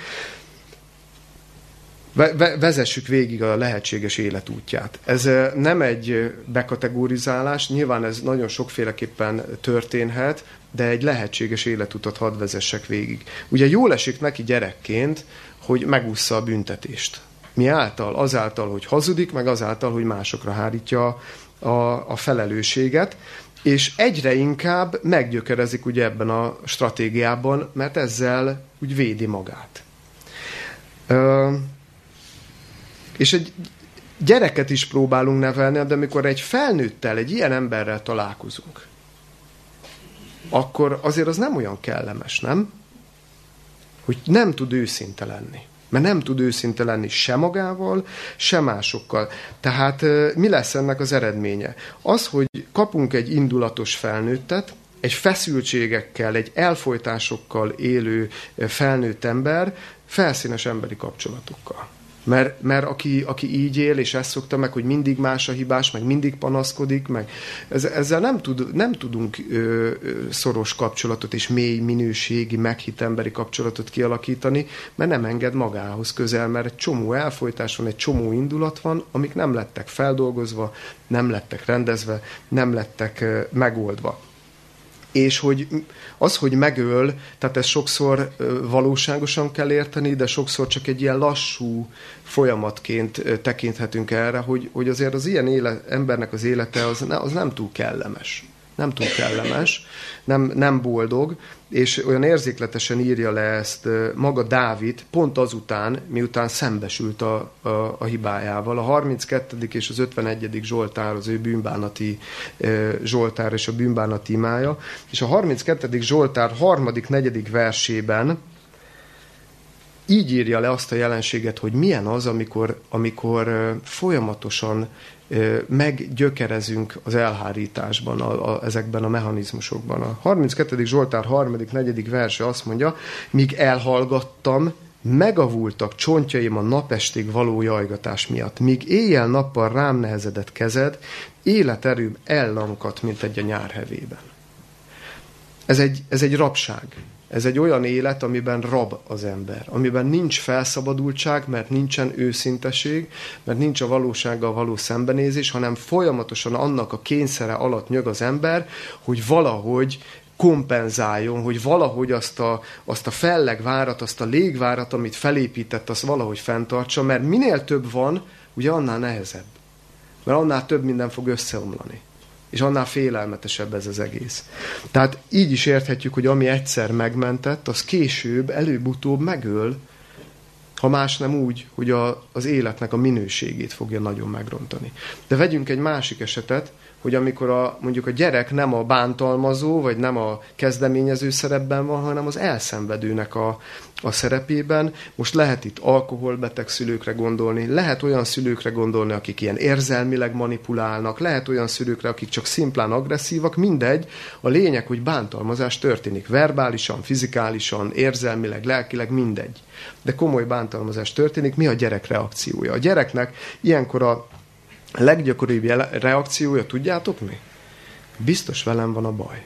vezessük végig a lehetséges életútját. Ez nem egy bekategorizálás, nyilván ez nagyon sokféleképpen történhet, de egy lehetséges életutat hadd vezessek végig. Ugye jól esik neki gyerekként, hogy megúszza a büntetést. Mi által? Azáltal, hogy hazudik, meg azáltal, hogy másokra hárítja a, a felelősséget, és egyre inkább meggyökerezik ugye ebben a stratégiában, mert ezzel úgy védi magát. És egy gyereket is próbálunk nevelni, de amikor egy felnőttel, egy ilyen emberrel találkozunk, akkor azért az nem olyan kellemes, nem? Hogy nem tud őszinte lenni. Mert nem tud őszinte lenni se magával, se másokkal. Tehát mi lesz ennek az eredménye? Az, hogy kapunk egy indulatos felnőttet, egy feszültségekkel, egy elfolytásokkal élő felnőtt ember, felszínes emberi kapcsolatokkal. Mert, mert aki, aki így él, és ezt szokta meg, hogy mindig más a hibás, meg mindig panaszkodik, meg ezzel nem, tud, nem tudunk ö, ö, szoros kapcsolatot és mély minőségi, meghitt emberi kapcsolatot kialakítani, mert nem enged magához közel, mert egy csomó elfolytás van, egy csomó indulat van, amik nem lettek feldolgozva, nem lettek rendezve, nem lettek ö, megoldva és hogy az, hogy megöl, tehát ezt sokszor valóságosan kell érteni, de sokszor csak egy ilyen lassú folyamatként tekinthetünk erre, hogy, hogy azért az ilyen éle, embernek az élete az, ne, az nem túl kellemes nem túl kellemes, nem, nem boldog, és olyan érzékletesen írja le ezt maga Dávid, pont azután, miután szembesült a, a, a hibájával. A 32. és az 51. Zsoltár az ő bűnbánati Zsoltár és a bűnbánati imája, és a 32. Zsoltár harmadik, negyedik versében így írja le azt a jelenséget, hogy milyen az, amikor, amikor folyamatosan meggyökerezünk az elhárításban, a, a, ezekben a mechanizmusokban. A 32. Zsoltár 3. 4. verse azt mondja, míg elhallgattam, megavultak csontjaim a napestig való jajgatás miatt, míg éjjel-nappal rám nehezedett kezed, életerőm ellankadt, mint egy a nyár hevében. Ez egy, ez egy rabság. Ez egy olyan élet, amiben rab az ember, amiben nincs felszabadultság, mert nincsen őszinteség, mert nincs a valósággal való szembenézés, hanem folyamatosan annak a kényszere alatt nyög az ember, hogy valahogy kompenzáljon, hogy valahogy azt a, azt a fellegvárat, azt a légvárat, amit felépített, azt valahogy fenntartsa, mert minél több van, ugye annál nehezebb. Mert annál több minden fog összeomlani. És annál félelmetesebb ez az egész. Tehát így is érthetjük, hogy ami egyszer megmentett, az később, előbb-utóbb megöl, ha más nem úgy, hogy a, az életnek a minőségét fogja nagyon megrontani. De vegyünk egy másik esetet, hogy amikor a, mondjuk a gyerek nem a bántalmazó, vagy nem a kezdeményező szerepben van, hanem az elszenvedőnek a, a szerepében. Most lehet itt alkoholbeteg szülőkre gondolni, lehet olyan szülőkre gondolni, akik ilyen érzelmileg manipulálnak, lehet olyan szülőkre, akik csak szimplán agresszívak, mindegy. A lényeg, hogy bántalmazás történik verbálisan, fizikálisan, érzelmileg, lelkileg, mindegy. De komoly bántalmazás történik, mi a gyerek reakciója? A gyereknek ilyenkor a leggyakoribb reakciója, tudjátok mi? Biztos velem van a baj.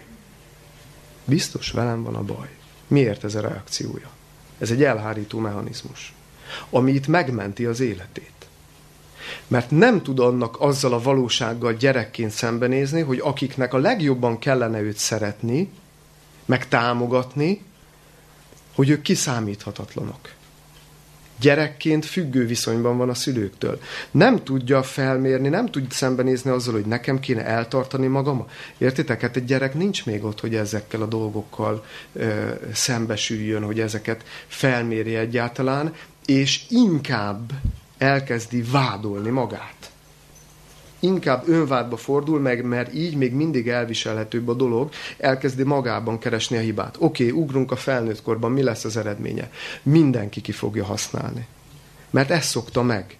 Biztos velem van a baj. Miért ez a reakciója? Ez egy elhárító mechanizmus, ami itt megmenti az életét. Mert nem tud annak azzal a valósággal gyerekként szembenézni, hogy akiknek a legjobban kellene őt szeretni, meg támogatni, hogy ők kiszámíthatatlanok gyerekként függő viszonyban van a szülőktől. Nem tudja felmérni, nem tud szembenézni azzal, hogy nekem kéne eltartani magam. Értitek? Hát egy gyerek nincs még ott, hogy ezekkel a dolgokkal ö, szembesüljön, hogy ezeket felmérje egyáltalán, és inkább elkezdi vádolni magát inkább önvádba fordul meg, mert így még mindig elviselhetőbb a dolog, elkezdi magában keresni a hibát. Oké, okay, ugrunk a felnőtt korban, mi lesz az eredménye? Mindenki ki fogja használni. Mert ezt szokta meg.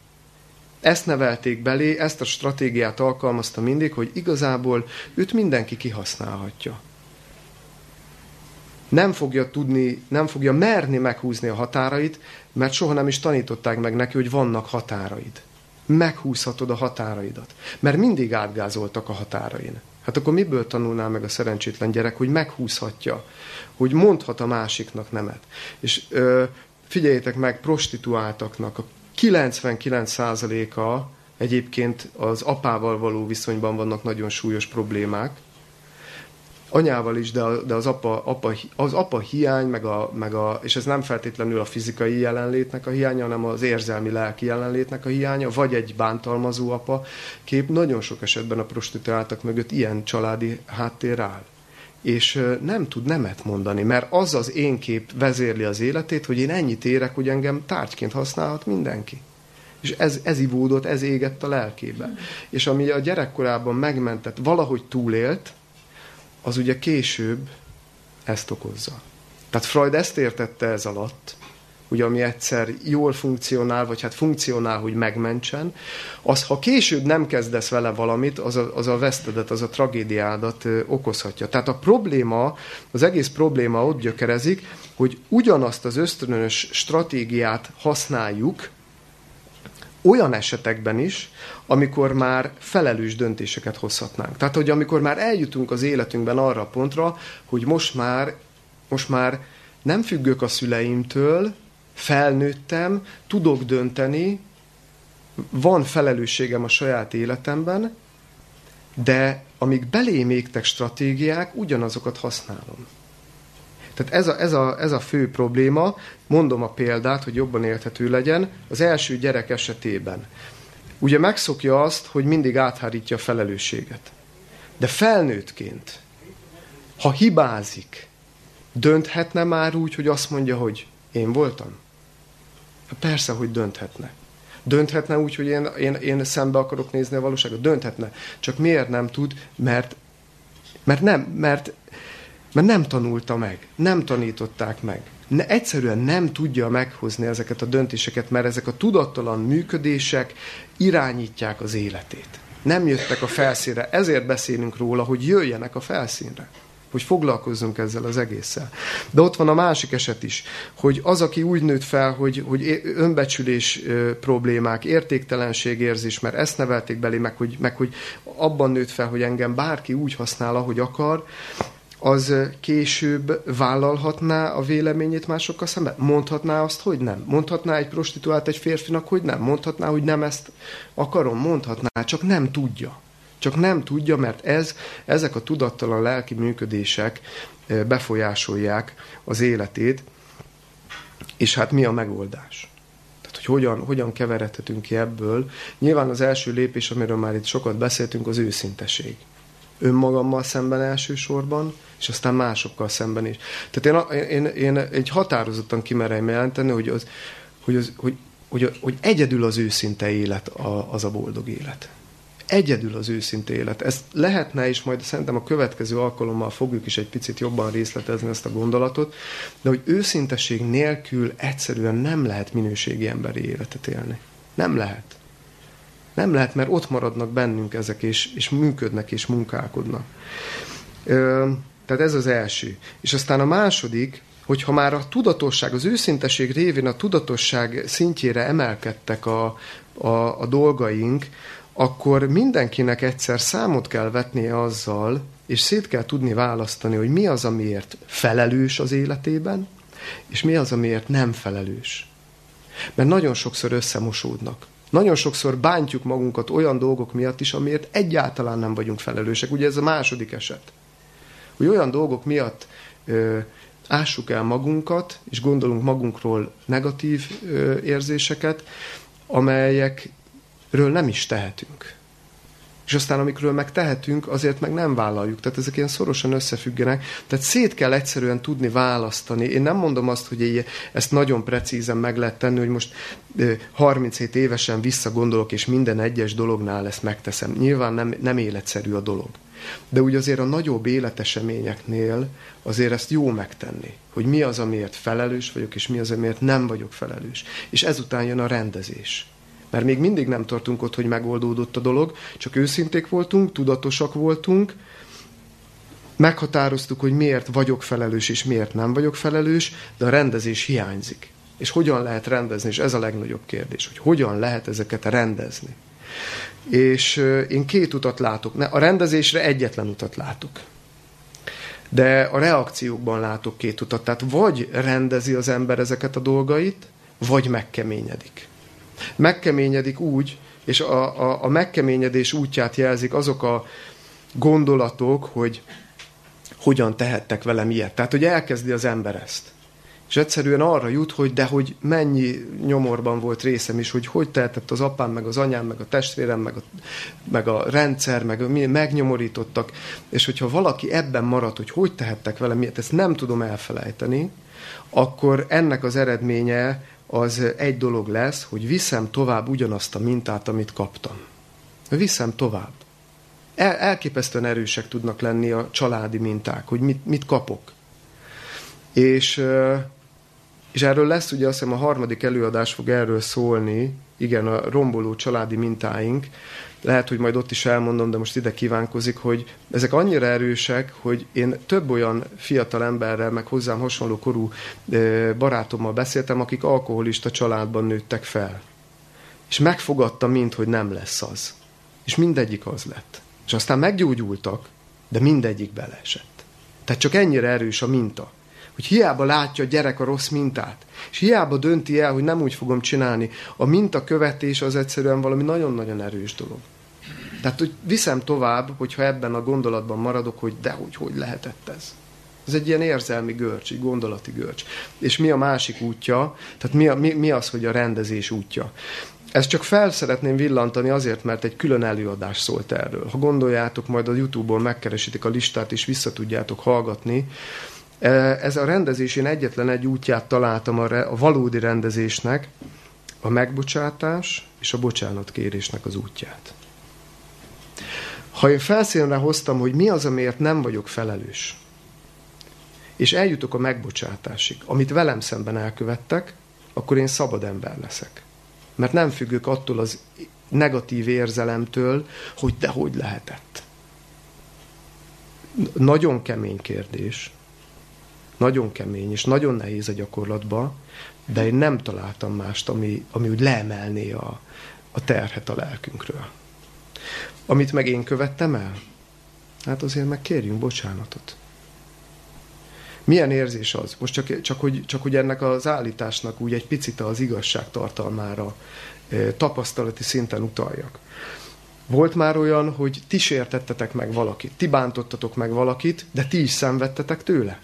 Ezt nevelték belé, ezt a stratégiát alkalmazta mindig, hogy igazából őt mindenki kihasználhatja. Nem fogja tudni, nem fogja merni meghúzni a határait, mert soha nem is tanították meg neki, hogy vannak határaid meghúzhatod a határaidat. Mert mindig átgázoltak a határain. Hát akkor miből tanulná meg a szerencsétlen gyerek, hogy meghúzhatja, hogy mondhat a másiknak nemet. És ö, figyeljétek meg, prostituáltaknak a 99%-a egyébként az apával való viszonyban vannak nagyon súlyos problémák, anyával is, de, de az, apa, apa, az apa hiány, meg a, meg a, és ez nem feltétlenül a fizikai jelenlétnek a hiánya, hanem az érzelmi lelki jelenlétnek a hiánya, vagy egy bántalmazó apa kép, nagyon sok esetben a prostituáltak mögött ilyen családi háttér áll. És nem tud nemet mondani, mert az az én kép vezérli az életét, hogy én ennyit érek, hogy engem tárgyként használhat mindenki. És ez, ez ivódott, ez égett a lelkébe. És ami a gyerekkorában megmentett, valahogy túlélt, az ugye később ezt okozza. Tehát Freud ezt értette ez alatt, hogy ami egyszer jól funkcionál, vagy hát funkcionál, hogy megmentsen, az, ha később nem kezdesz vele valamit, az a, az a vesztedet, az a tragédiádat ö, okozhatja. Tehát a probléma, az egész probléma ott gyökerezik, hogy ugyanazt az ösztönös stratégiát használjuk, olyan esetekben is, amikor már felelős döntéseket hozhatnánk. Tehát, hogy amikor már eljutunk az életünkben arra a pontra, hogy most már, most már nem függök a szüleimtől, felnőttem, tudok dönteni, van felelősségem a saját életemben, de amíg belém égtek stratégiák, ugyanazokat használom. Tehát ez a, ez, a, ez a fő probléma, mondom a példát, hogy jobban érthető legyen, az első gyerek esetében. Ugye megszokja azt, hogy mindig áthárítja a felelősséget. De felnőttként, ha hibázik, dönthetne már úgy, hogy azt mondja, hogy én voltam? Persze, hogy dönthetne. Dönthetne úgy, hogy én, én, én szembe akarok nézni a valóságot? Dönthetne. Csak miért nem tud? Mert, mert nem, mert mert nem tanulta meg, nem tanították meg. Ne, egyszerűen nem tudja meghozni ezeket a döntéseket, mert ezek a tudattalan működések irányítják az életét. Nem jöttek a felszínre, ezért beszélünk róla, hogy jöjjenek a felszínre hogy foglalkozzunk ezzel az egésszel. De ott van a másik eset is, hogy az, aki úgy nőtt fel, hogy, hogy önbecsülés problémák, értéktelenség érzés, mert ezt nevelték belé, meg hogy, meg hogy abban nőtt fel, hogy engem bárki úgy használ, ahogy akar, az később vállalhatná a véleményét másokkal szemben? Mondhatná azt, hogy nem? Mondhatná egy prostituált egy férfinak, hogy nem? Mondhatná, hogy nem ezt akarom? Mondhatná, csak nem tudja. Csak nem tudja, mert ez, ezek a tudattalan lelki működések befolyásolják az életét, és hát mi a megoldás? Tehát, hogy hogyan, hogyan keveredhetünk ki ebből. Nyilván az első lépés, amiről már itt sokat beszéltünk, az őszinteség. Önmagammal szemben elsősorban, és aztán másokkal szemben is. Tehát én, én, én egy határozottan kimerem jelenteni, hogy, az, hogy, az, hogy, hogy, hogy egyedül az őszinte élet a, az a boldog élet. Egyedül az őszinte élet. Ez lehetne, és majd szerintem a következő alkalommal fogjuk is egy picit jobban részletezni ezt a gondolatot, de hogy őszinteség nélkül egyszerűen nem lehet minőségi emberi életet élni. Nem lehet. Nem lehet, mert ott maradnak bennünk ezek, és, és működnek, és munkálkodnak. Ö, tehát ez az első. És aztán a második, hogyha már a tudatosság, az őszinteség révén a tudatosság szintjére emelkedtek a, a, a dolgaink, akkor mindenkinek egyszer számot kell vetnie azzal, és szét kell tudni választani, hogy mi az, amiért felelős az életében, és mi az, amiért nem felelős. Mert nagyon sokszor összemosódnak. Nagyon sokszor bántjuk magunkat olyan dolgok miatt is, amiért egyáltalán nem vagyunk felelősek. Ugye ez a második eset. Hogy olyan dolgok miatt ö, ássuk el magunkat, és gondolunk magunkról negatív ö, érzéseket, amelyek ről nem is tehetünk. És aztán amikről meg tehetünk, azért meg nem vállaljuk. Tehát ezek ilyen szorosan összefüggenek. Tehát szét kell egyszerűen tudni választani. Én nem mondom azt, hogy ezt nagyon precízen meg lehet tenni, hogy most 37 évesen visszagondolok, és minden egyes dolognál ezt megteszem. Nyilván nem, nem életszerű a dolog. De úgy azért a nagyobb életeseményeknél azért ezt jó megtenni, hogy mi az, amiért felelős vagyok, és mi az, amiért nem vagyok felelős. És ezután jön a rendezés. Mert még mindig nem tartunk ott, hogy megoldódott a dolog, csak őszinték voltunk, tudatosak voltunk, meghatároztuk, hogy miért vagyok felelős és miért nem vagyok felelős, de a rendezés hiányzik. És hogyan lehet rendezni, és ez a legnagyobb kérdés, hogy hogyan lehet ezeket rendezni. És én két utat látok. A rendezésre egyetlen utat látok. De a reakciókban látok két utat. Tehát vagy rendezi az ember ezeket a dolgait, vagy megkeményedik megkeményedik úgy, és a, a, a megkeményedés útját jelzik azok a gondolatok, hogy hogyan tehettek velem ilyet. Tehát, hogy elkezdi az ember ezt. És egyszerűen arra jut, hogy de hogy mennyi nyomorban volt részem is, hogy hogy tehetett az apám, meg az anyám, meg a testvérem, meg a, meg a rendszer, meg megnyomorítottak. És hogyha valaki ebben marad, hogy hogy tehettek velem ilyet, ezt nem tudom elfelejteni, akkor ennek az eredménye az egy dolog lesz, hogy viszem tovább ugyanazt a mintát, amit kaptam. Viszem tovább. El, elképesztően erősek tudnak lenni a családi minták, hogy mit, mit kapok. És, és erről lesz, ugye azt hiszem a harmadik előadás fog erről szólni, igen, a romboló családi mintáink, lehet, hogy majd ott is elmondom, de most ide kívánkozik, hogy ezek annyira erősek, hogy én több olyan fiatal emberrel, meg hozzám hasonló korú barátommal beszéltem, akik alkoholista családban nőttek fel. És megfogadtam mind, hogy nem lesz az. És mindegyik az lett. És aztán meggyógyultak, de mindegyik beleesett. Tehát csak ennyire erős a minta hogy hiába látja a gyerek a rossz mintát, és hiába dönti el, hogy nem úgy fogom csinálni. A minta követés az egyszerűen valami nagyon-nagyon erős dolog. Tehát, hogy viszem tovább, hogyha ebben a gondolatban maradok, hogy de hogy, lehetett ez. Ez egy ilyen érzelmi görcs, egy gondolati görcs. És mi a másik útja? Tehát mi, a, mi, mi az, hogy a rendezés útja? Ezt csak fel szeretném villantani azért, mert egy külön előadás szólt erről. Ha gondoljátok, majd a YouTube-on megkeresitek a listát, és vissza tudjátok hallgatni, ez a rendezés, én egyetlen egy útját találtam a, re, a valódi rendezésnek, a megbocsátás és a bocsánatkérésnek az útját. Ha én felszínre hoztam, hogy mi az, amiért nem vagyok felelős, és eljutok a megbocsátásig, amit velem szemben elkövettek, akkor én szabad ember leszek. Mert nem függök attól az negatív érzelemtől, hogy de hogy lehetett. Nagyon kemény kérdés, nagyon kemény, és nagyon nehéz a gyakorlatba, de én nem találtam mást, ami, ami úgy leemelné a, a terhet a lelkünkről. Amit meg én követtem el, hát azért meg kérjünk bocsánatot. Milyen érzés az? Most csak, csak, hogy, csak hogy ennek az állításnak úgy egy picit az igazság tartalmára tapasztalati szinten utaljak. Volt már olyan, hogy ti sértettetek meg valakit, ti bántottatok meg valakit, de ti is szenvedtetek tőle.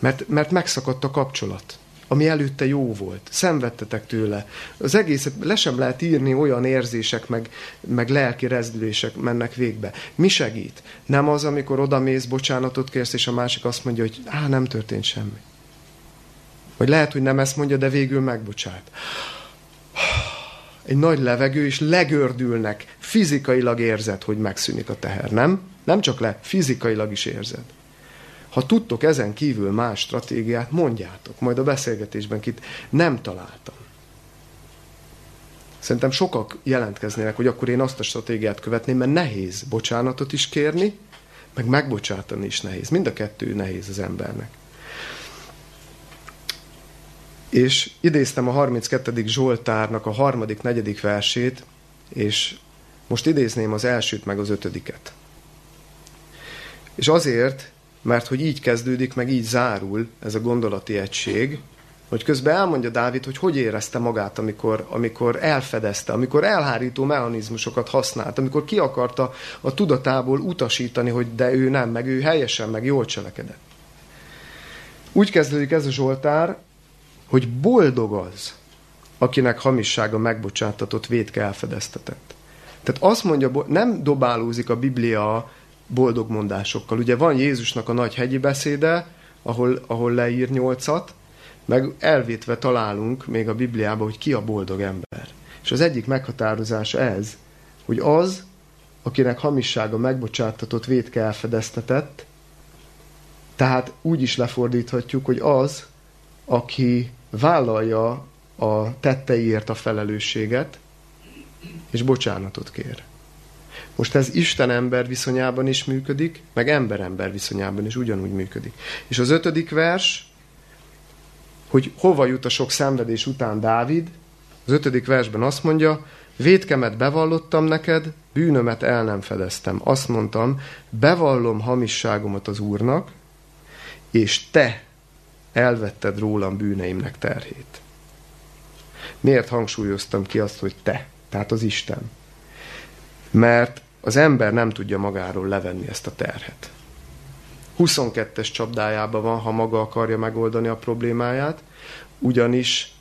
Mert, mert megszakadt a kapcsolat, ami előtte jó volt. Szenvedtetek tőle. Az egészet le sem lehet írni, olyan érzések, meg, meg lelki rezdülések mennek végbe. Mi segít? Nem az, amikor odamész, bocsánatot kérsz, és a másik azt mondja, hogy á, nem történt semmi. Vagy lehet, hogy nem ezt mondja, de végül megbocsát egy nagy levegő, és legördülnek. Fizikailag érzed, hogy megszűnik a teher, nem? Nem csak le, fizikailag is érzed. Ha tudtok ezen kívül más stratégiát, mondjátok. Majd a beszélgetésben kit nem találtam. Szerintem sokak jelentkeznének, hogy akkor én azt a stratégiát követném, mert nehéz bocsánatot is kérni, meg megbocsátani is nehéz. Mind a kettő nehéz az embernek. És idéztem a 32. Zsoltárnak a harmadik, negyedik versét, és most idézném az elsőt, meg az ötödiket. És azért, mert hogy így kezdődik, meg így zárul ez a gondolati egység, hogy közben elmondja Dávid, hogy hogy érezte magát, amikor, amikor elfedezte, amikor elhárító mechanizmusokat használt, amikor ki akarta a tudatából utasítani, hogy de ő nem, meg ő helyesen, meg jól cselekedett. Úgy kezdődik ez a Zsoltár, hogy boldog az, akinek hamissága megbocsátatott, védke elfedeztetett. Tehát azt mondja, nem dobálózik a Biblia boldog mondásokkal. Ugye van Jézusnak a nagy hegyi beszéde, ahol, ahol leír nyolcat, meg elvétve találunk még a Bibliában, hogy ki a boldog ember. És az egyik meghatározása ez, hogy az, akinek hamissága megbocsátatott, védke elfedeztetett, tehát úgy is lefordíthatjuk, hogy az, aki vállalja a tetteiért a felelősséget, és bocsánatot kér. Most ez Isten-ember viszonyában is működik, meg ember-ember viszonyában is ugyanúgy működik. És az ötödik vers, hogy hova jut a sok szenvedés után Dávid, az ötödik versben azt mondja, védkemet bevallottam neked, bűnömet el nem fedeztem. Azt mondtam, bevallom hamisságomat az Úrnak, és te elvetted rólam bűneimnek terhét. Miért hangsúlyoztam ki azt, hogy te, tehát az Isten? Mert az ember nem tudja magáról levenni ezt a terhet. 22-es csapdájában van, ha maga akarja megoldani a problémáját, ugyanis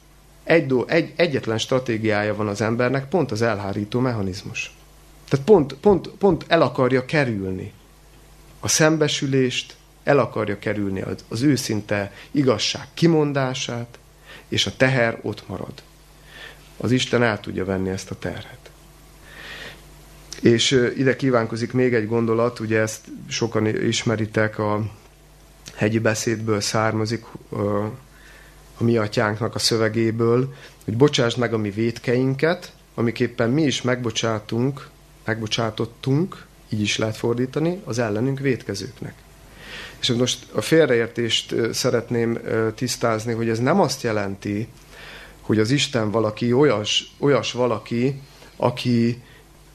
egy, do, egy, egyetlen stratégiája van az embernek, pont az elhárító mechanizmus. Tehát pont, pont, pont el akarja kerülni a szembesülést, el akarja kerülni az, az őszinte igazság kimondását, és a teher ott marad. Az Isten el tudja venni ezt a terhet. És ide kívánkozik még egy gondolat, ugye ezt sokan ismeritek, a hegyi beszédből származik, a mi atyánknak a szövegéből, hogy bocsásd meg a mi védkeinket, amiképpen mi is megbocsátunk, megbocsátottunk, így is lehet fordítani, az ellenünk védkezőknek. És most a félreértést szeretném tisztázni, hogy ez nem azt jelenti, hogy az Isten valaki olyas, olyas valaki, aki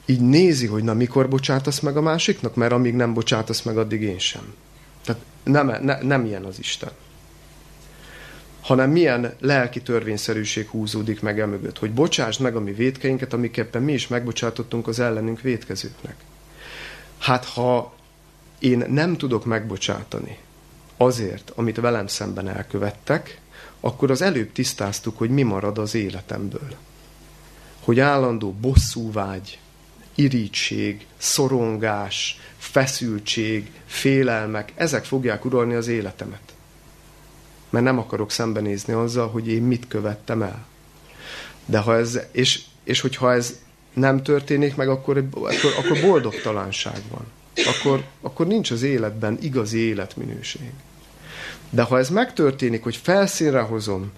így nézi, hogy na mikor bocsátasz meg a másiknak, mert amíg nem bocsátasz meg, addig én sem. Tehát nem, ne, nem ilyen az Isten. Hanem milyen lelki törvényszerűség húzódik meg emögött, hogy bocsásd meg a mi védkeinket, amiképpen mi is megbocsátottunk az ellenünk védkezőknek. Hát ha én nem tudok megbocsátani azért, amit velem szemben elkövettek, akkor az előbb tisztáztuk, hogy mi marad az életemből. Hogy állandó bosszúvágy, irítség, szorongás, feszültség, félelmek, ezek fogják uralni az életemet. Mert nem akarok szembenézni azzal, hogy én mit követtem el. De ha ez, és, és hogyha ez nem történik meg, akkor, akkor, akkor boldogtalanság van akkor, akkor nincs az életben igazi életminőség. De ha ez megtörténik, hogy felszínre hozom,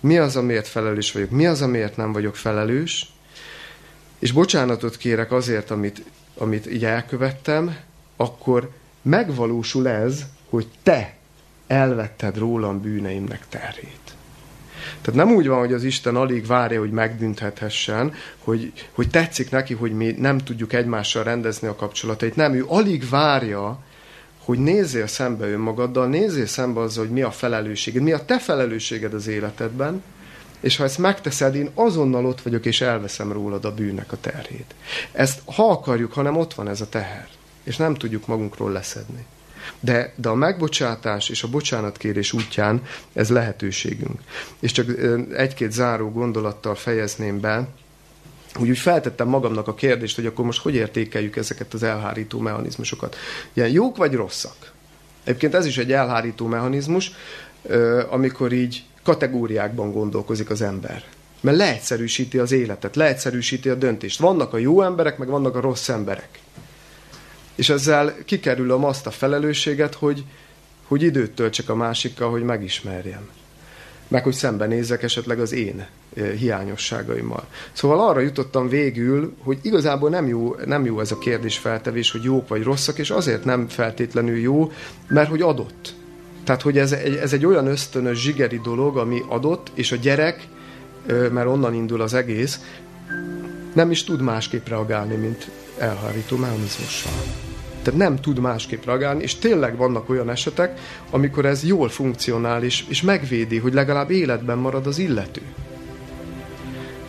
mi az, amiért felelős vagyok, mi az, amiért nem vagyok felelős, és bocsánatot kérek azért, amit, amit így elkövettem, akkor megvalósul ez, hogy te elvetted rólam bűneimnek terhét. Tehát nem úgy van, hogy az Isten alig várja, hogy megbüntethessen, hogy, hogy tetszik neki, hogy mi nem tudjuk egymással rendezni a kapcsolatait. Nem, ő alig várja, hogy nézzél szembe önmagaddal, nézzél szembe azzal, hogy mi a felelősséged, mi a te felelősséged az életedben, és ha ezt megteszed, én azonnal ott vagyok, és elveszem rólad a bűnnek a terhét. Ezt ha akarjuk, hanem ott van ez a teher, és nem tudjuk magunkról leszedni. De, de a megbocsátás és a bocsánatkérés útján ez lehetőségünk. És csak egy-két záró gondolattal fejezném be, úgy, úgy feltettem magamnak a kérdést, hogy akkor most hogy értékeljük ezeket az elhárító mechanizmusokat. Ilyen jók vagy rosszak? Egyébként ez is egy elhárító mechanizmus, amikor így kategóriákban gondolkozik az ember. Mert leegyszerűsíti az életet, leegyszerűsíti a döntést. Vannak a jó emberek, meg vannak a rossz emberek. És ezzel kikerülöm azt a felelősséget, hogy, hogy időt töltsek a másikkal, hogy megismerjem. Meg hogy szembenézzek esetleg az én eh, hiányosságaimmal. Szóval arra jutottam végül, hogy igazából nem jó, nem jó ez a kérdésfeltevés, hogy jók vagy rosszak, és azért nem feltétlenül jó, mert hogy adott. Tehát, hogy ez ez egy olyan ösztönös, zsigeri dolog, ami adott, és a gyerek, mert onnan indul az egész, nem is tud másképp reagálni, mint elhárító mechanizmussal. Tehát nem tud másképp reagálni, és tényleg vannak olyan esetek, amikor ez jól funkcionál, és, és megvédi, hogy legalább életben marad az illető.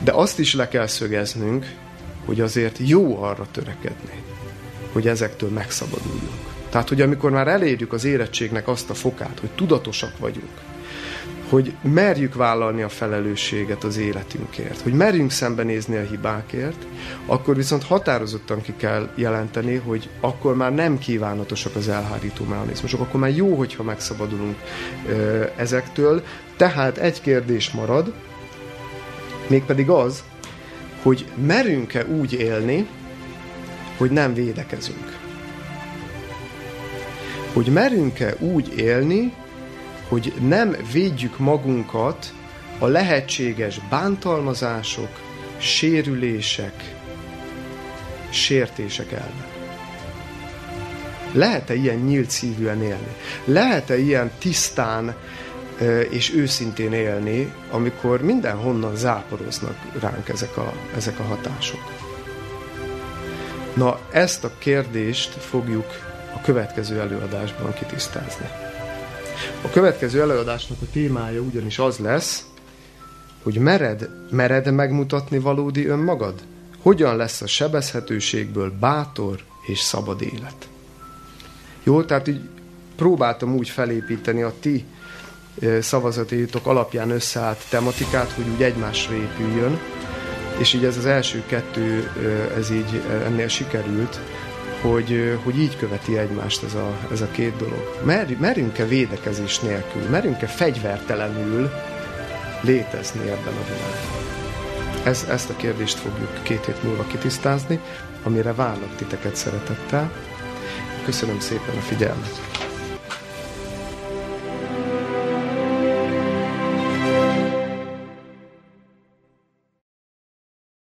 De azt is le kell szögeznünk, hogy azért jó arra törekedni, hogy ezektől megszabaduljunk. Tehát, hogy amikor már elérjük az érettségnek azt a fokát, hogy tudatosak vagyunk, hogy merjük vállalni a felelősséget az életünkért, hogy merjünk szembenézni a hibákért, akkor viszont határozottan ki kell jelenteni, hogy akkor már nem kívánatosak az elhárító mechanizmusok, akkor már jó, hogyha megszabadulunk ö, ezektől. Tehát egy kérdés marad, mégpedig az, hogy merünk-e úgy élni, hogy nem védekezünk hogy merünk-e úgy élni, hogy nem védjük magunkat a lehetséges bántalmazások, sérülések, sértések ellen. Lehet-e ilyen nyílt szívűen élni? Lehet-e ilyen tisztán és őszintén élni, amikor mindenhonnan záporoznak ránk ezek a, ezek a hatások? Na, ezt a kérdést fogjuk a következő előadásban kitisztázni. A következő előadásnak a témája ugyanis az lesz, hogy mered, mered megmutatni valódi önmagad? Hogyan lesz a sebezhetőségből bátor és szabad élet? Jó, tehát így próbáltam úgy felépíteni a ti szavazatétok alapján összeállt tematikát, hogy úgy egymásra épüljön, és így ez az első kettő, ez így ennél sikerült, hogy, hogy így követi egymást ez a, ez a két dolog. Mer, merünk-e védekezés nélkül, merünk-e fegyvertelenül létezni ebben a világban? Ez, ezt a kérdést fogjuk két hét múlva kitisztázni, amire várlak titeket szeretettel. Köszönöm szépen a figyelmet!